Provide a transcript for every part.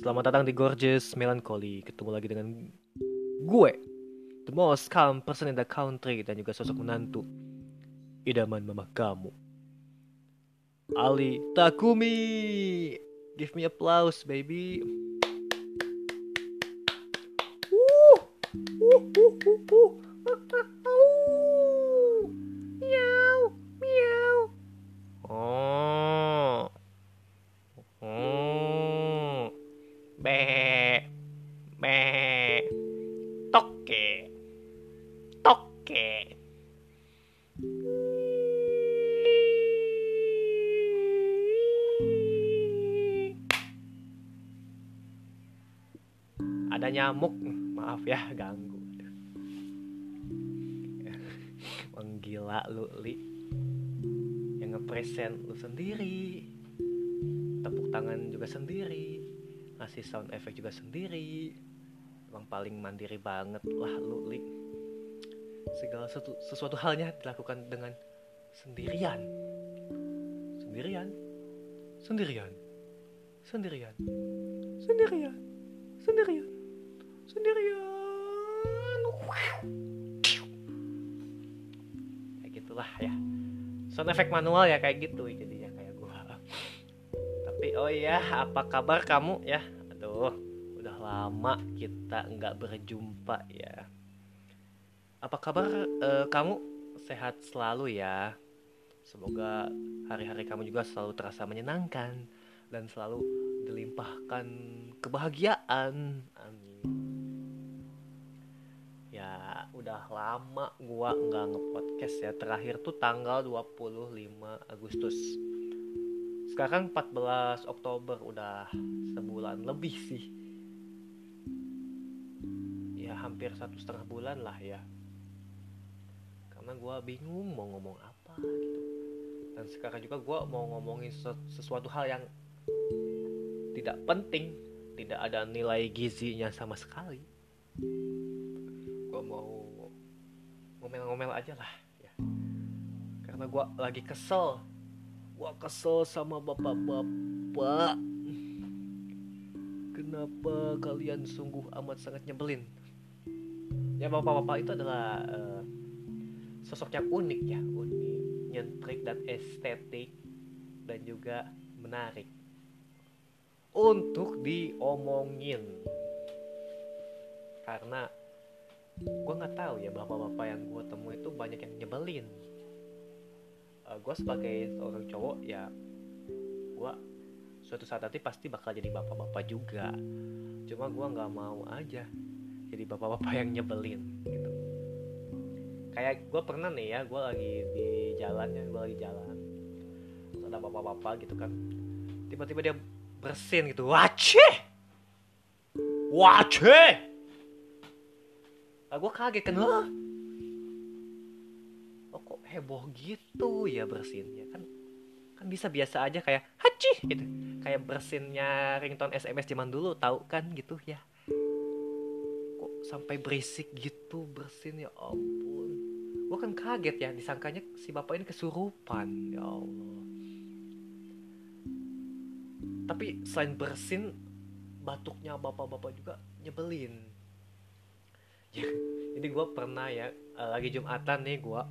Selamat datang di Gorgeous Melancholy. Ketemu lagi dengan gue, the most calm person in the country dan juga sosok menantu idaman mama kamu. Ali Takumi. Give me applause, baby. Woo! Woo, woo, woo, woo. Ada nyamuk, maaf ya ganggu. Menggila lu, Li. Yang ngepresent lu sendiri. Tepuk tangan juga sendiri. Ngasih sound effect juga sendiri. Emang paling mandiri banget lah lu, Li. Segala sesuatu, sesuatu halnya dilakukan dengan sendirian. Sendirian. Sendirian. Sendirian. Sendirian. Sendirian. Sendirian. Kayak gitulah ya. Sound effect manual ya kayak gitu jadinya kayak gua. Tapi oh iya, apa kabar kamu ya? Aduh, udah lama kita nggak berjumpa ya. Apa kabar eh, kamu? Sehat selalu ya. Semoga hari-hari kamu juga selalu terasa menyenangkan dan selalu dilimpahkan kebahagiaan. Amin. Udah lama gua nggak nge-podcast ya. Terakhir tuh tanggal 25 Agustus. Sekarang 14 Oktober udah sebulan lebih sih. Ya, hampir satu setengah bulan lah ya. Karena gua bingung mau ngomong apa gitu. Dan sekarang juga gua mau ngomongin sesu- sesuatu hal yang tidak penting, tidak ada nilai gizinya sama sekali. Gue mau ngomel-ngomel aja lah, ya. Karena gue lagi kesel, gue kesel sama bapak-bapak. Kenapa kalian sungguh amat sangat nyebelin? Ya bapak-bapak itu adalah eh, sosok yang unik ya, unik, nyentrik dan estetik dan juga menarik untuk diomongin karena gue nggak tahu ya bapak-bapak yang gue temui itu banyak yang nyebelin. Gue sebagai seorang cowok ya gue suatu saat nanti pasti bakal jadi bapak-bapak juga. Cuma gue nggak mau aja jadi bapak-bapak yang nyebelin gitu. Kayak gue pernah nih ya gue lagi di jalan ya gue lagi jalan. Terus ada bapak-bapak gitu kan. Tiba-tiba dia bersin gitu waceh waceh ah, gue kaget kan. Oh kok heboh gitu ya bersinnya? Kan kan bisa biasa aja kayak haci gitu. Kayak bersinnya ringtone SMS zaman dulu tahu kan gitu ya. Kok sampai berisik gitu bersin ya ampun. Gue kan kaget ya disangkanya si bapak ini kesurupan ya Allah. Tapi selain bersin batuknya bapak-bapak juga nyebelin ya, jadi gue pernah ya eh, lagi jumatan nih gue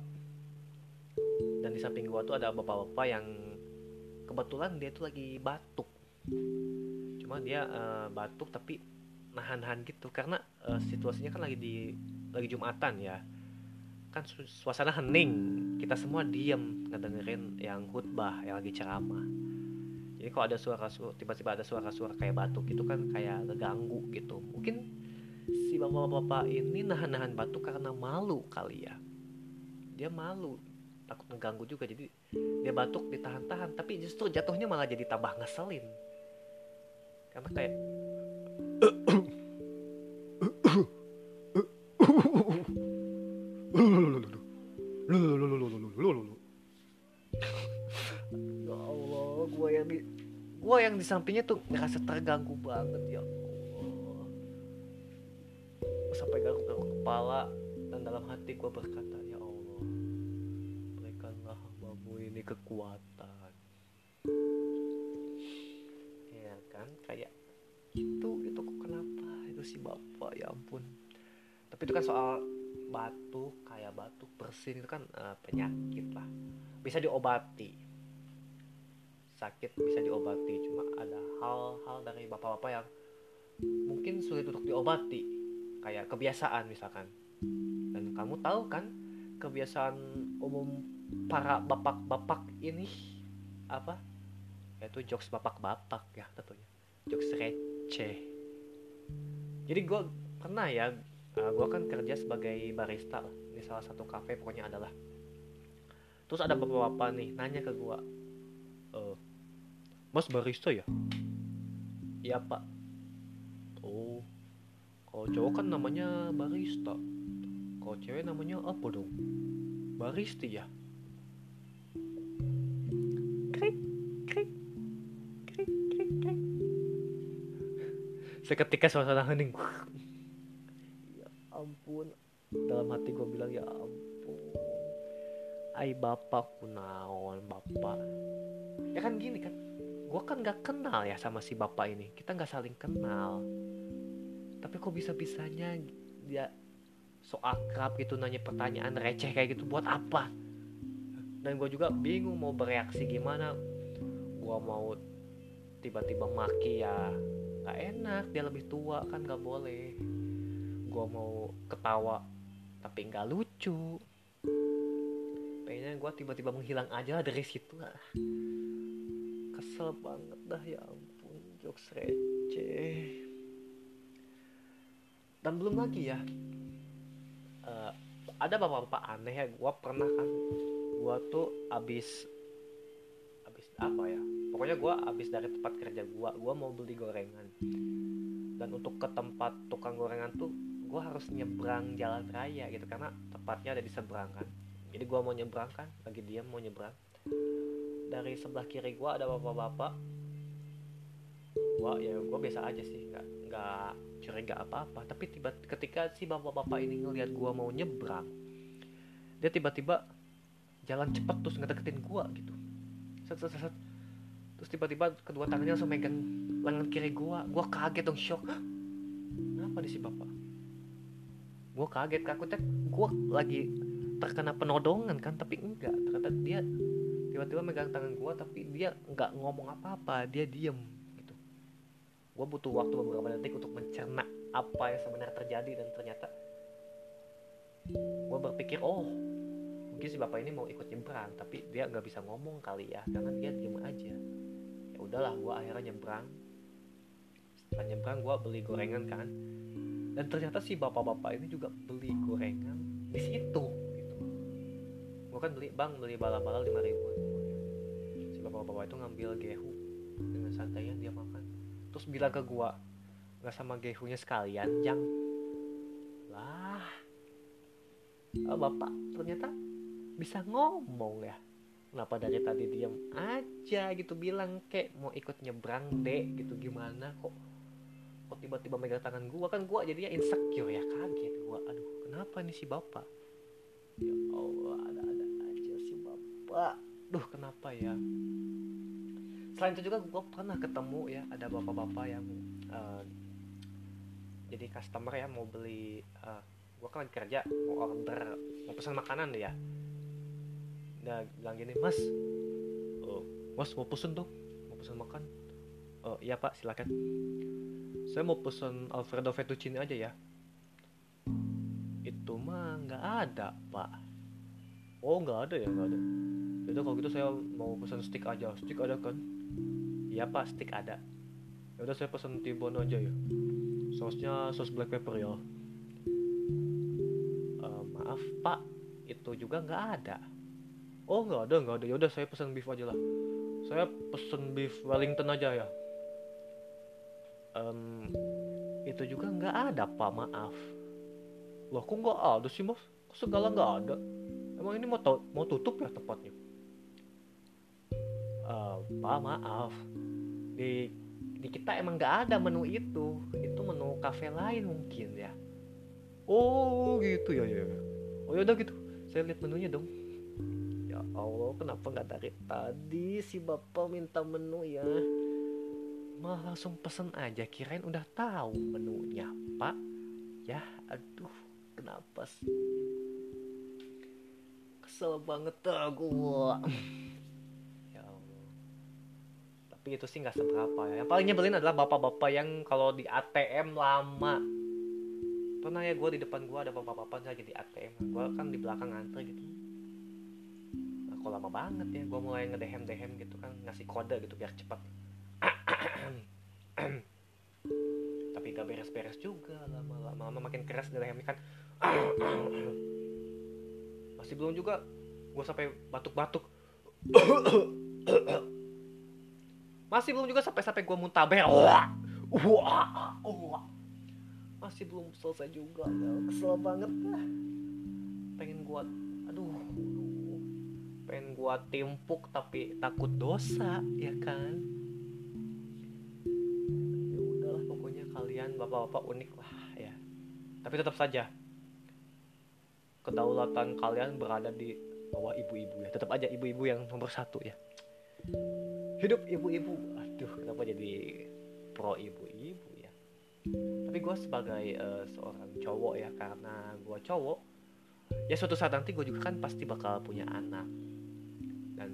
dan di samping gue tuh ada bapak-bapak yang kebetulan dia tuh lagi batuk. Cuma dia eh, batuk tapi nahan-nahan gitu karena eh, situasinya kan lagi di lagi jumatan ya. Kan su- suasana hening kita semua diem ngedengerin yang khutbah yang lagi ceramah. Jadi kalau ada suara-suara tiba-tiba ada suara-suara kayak batuk gitu kan kayak ngeganggu gitu. Mungkin bapak-bapak ini nahan-nahan batuk karena malu kali ya. Dia malu takut ngeganggu juga. Jadi dia batuk ditahan-tahan. Tapi justru jatuhnya malah jadi tambah ngeselin. Karena kayak ya Allah gue yang di gue yang di sampingnya tuh ngerasa terganggu banget ya Allah. Gua sampai garuk-garuk kepala dan dalam hati gue berkata ya Allah berikanlah hambamu ini kekuatan. Ya kan? Kayak itu itu kok kenapa? Itu si bapak ya ampun. Tapi itu kan soal batuk kayak batuk bersin itu kan uh, penyakit lah. Bisa diobati. Sakit bisa diobati cuma ada hal-hal dari bapak-bapak yang mungkin sulit untuk diobati kayak kebiasaan misalkan. Dan kamu tahu kan kebiasaan umum para bapak-bapak ini apa? Yaitu jokes bapak-bapak ya tentunya. Jokes receh. Jadi gue pernah ya eh, gue kan kerja sebagai barista di salah satu kafe pokoknya adalah. Terus ada bapak-bapak nih nanya ke gue uh, mas barista ya? Iya pak. Oh kalau cowok kan namanya barista. Kalau cewek namanya apa dong? Baristi ya? Krik krik krik krik krik. Seketika suasana hening. Ampun. Dalam hati gue bilang ya ampun. Ay bapak kunaon bapak. Ya kan gini kan gue kan gak kenal ya sama si bapak ini. Kita gak saling kenal tapi kok bisa bisanya dia so akrab gitu nanya pertanyaan receh kayak gitu buat apa? Dan gue juga bingung mau bereaksi gimana. Gue mau tiba-tiba maki ya gak enak dia lebih tua kan gak boleh. Gue mau ketawa tapi nggak lucu. Pengennya gue tiba-tiba menghilang aja dari situ lah. Kesel banget dah ya ampun jokes receh dan belum lagi ya uh, ada bapak-bapak aneh ya gue pernah kan gue tuh abis abis apa ya pokoknya gue abis dari tempat kerja gue gue mau beli gorengan. Dan untuk ke tempat tukang gorengan tuh gue harus nyebrang jalan raya gitu karena tepatnya ada di seberang kan. Jadi gue mau nyebrang kan lagi diam mau nyebrang. Dari sebelah kiri gue ada bapak-bapak. Gue ya gue biasa aja sih nggak nggak curiga apa-apa. Tapi tiba ketika si bapak-bapak ini ngelihat gue mau nyebrang dia tiba-tiba jalan cepat terus ngedeketin gue gitu. Set, set, set. terus tiba-tiba kedua tangannya langsung megang lengan kiri gue gue kaget dong shock. Kenapa di si bapak? Gue kaget takutnya gue lagi terkena penodongan kan tapi enggak. Ternyata dia tiba-tiba megang tangan gue tapi dia nggak ngomong apa-apa. Dia diem gue butuh waktu beberapa detik untuk mencerna apa yang sebenarnya terjadi dan ternyata gue berpikir oh mungkin si bapak ini mau ikut nyebrang tapi dia nggak bisa ngomong kali ya karena dia diem aja. Ya udahlah gue akhirnya nyebrang. Setelah nyebrang gue beli gorengan kan. Dan ternyata si bapak-bapak ini juga beli gorengan di situ gitu. Gue kan beli bang beli bala-bala lima ribu. Si bapak-bapak itu ngambil gehu dengan santainya dia makan terus bilang ke gue nggak sama gehunya sekalian jang. Lah. Oh, bapak ternyata bisa ngomong ya? Kenapa dari tadi diam aja gitu bilang kek mau ikut nyebrang dek gitu gimana kok? Kok tiba-tiba megang tangan gua? Kan gua jadinya insecure ya kaget gua. Aduh kenapa nih si bapak? Ya Allah ada-ada aja si bapak. Duh kenapa ya selain itu juga gua pernah ketemu ya ada bapak-bapak yang uh, jadi customer ya mau beli uh, gua kan lagi kerja mau order mau pesan makanan ya udah bilang gini mas oh, mas mau pesen tuh mau pesan makan. Oh iya pak silakan. Saya mau pesan Alfredo fettuccine aja ya. Itu mah nggak ada pak. Oh nggak ada ya nggak ada. Jadi kalau gitu saya mau pesan stick aja. Stick ada kan iya pak stick ada. Ya udah saya pesan tibon aja ya. Sausnya saus black pepper ya. Uh, maaf pak itu juga nggak ada. Oh nggak ada nggak ada. Ya udah saya pesan beef aja lah. Saya pesen beef Wellington aja ya. Um, itu juga nggak ada pak maaf. Loh kok nggak ada sih mas? Kok segala nggak ada? Emang ini mau mau tutup ya tempatnya uh, pak maaf. Di di kita emang nggak ada menu itu. Itu menu kafe lain mungkin ya. Oh gitu. Ya ya, ya. oh ya udah gitu. Saya lihat menunya dong. Ya Allah kenapa nggak dari tadi si bapak minta menu ya? Malah langsung pesen aja. Kirain udah tahu menunya pak. Ya aduh kenapa sih? Kesel banget Allah tapi itu sih nggak seberapa ya. Yang paling nyebelin adalah bapak-bapak yang kalau di ATM lama. Pernah ya gue di depan gue ada bapak-bapak lagi di ATM gue kan di belakang antri gitu. Nah, kok lama banget ya gue mulai ngedehem dehem gitu kan ngasih kode gitu biar cepat tapi gak beres-beres juga lama-lama lama makin keras ngedehemnya kan. Masih belum juga gue sampai batuk-batuk masih belum juga sampai sampai gue muntah wah. Wah. Wah. Masih belum selesai juga. Ya kesel banget lah pengen gua aduh, aduh. Pengen gua timpuk tapi takut dosa ya kan? Ya udahlah pokoknya kalian bapak-bapak unik lah ya. Tapi tetap saja kedaulatan kalian berada di bawah ibu-ibu ya. Tetap aja ibu-ibu yang nomor satu ya hidup ibu-ibu. Aduh kenapa jadi pro ibu-ibu tapi gue sebagai uh, seorang cowok ya karena gue cowok ya suatu saat nanti gue juga kan pasti bakal punya anak. Dan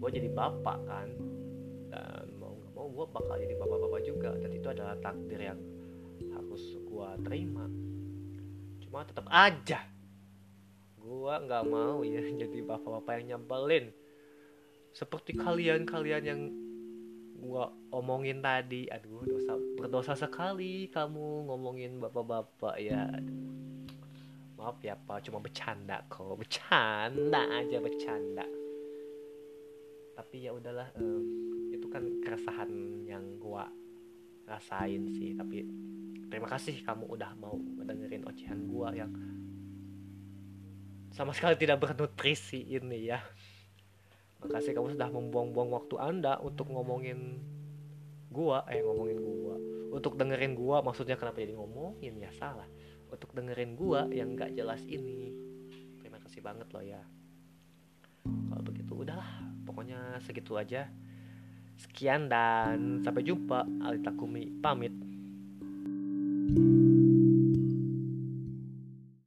gue jadi bapak kan. Dan mau nggak mau gue bakal jadi bapak-bapak juga. Dan itu adalah takdir yang harus gue terima. Cuma tetap aja gue nggak mau ya jadi bapak-bapak yang nyebelin seperti kalian-kalian yang gua omongin tadi aduh dosa berdosa sekali kamu ngomongin bapak-bapak ya maaf ya pak cuma bercanda kok bercanda aja bercanda. Tapi ya udahlah um, itu kan keresahan yang gua rasain sih tapi terima kasih kamu udah mau dengerin ocehan gua yang sama sekali tidak bernutrisi ini ya Makasih kamu sudah membuang-buang waktu Anda untuk ngomongin gua, eh ngomongin gua. Untuk dengerin gua, maksudnya kenapa jadi ngomongin ya salah. Untuk dengerin gua yang gak jelas ini. Terima kasih banget loh ya. Kalau begitu udahlah, pokoknya segitu aja. Sekian dan sampai jumpa. Alita Kumi pamit. thank you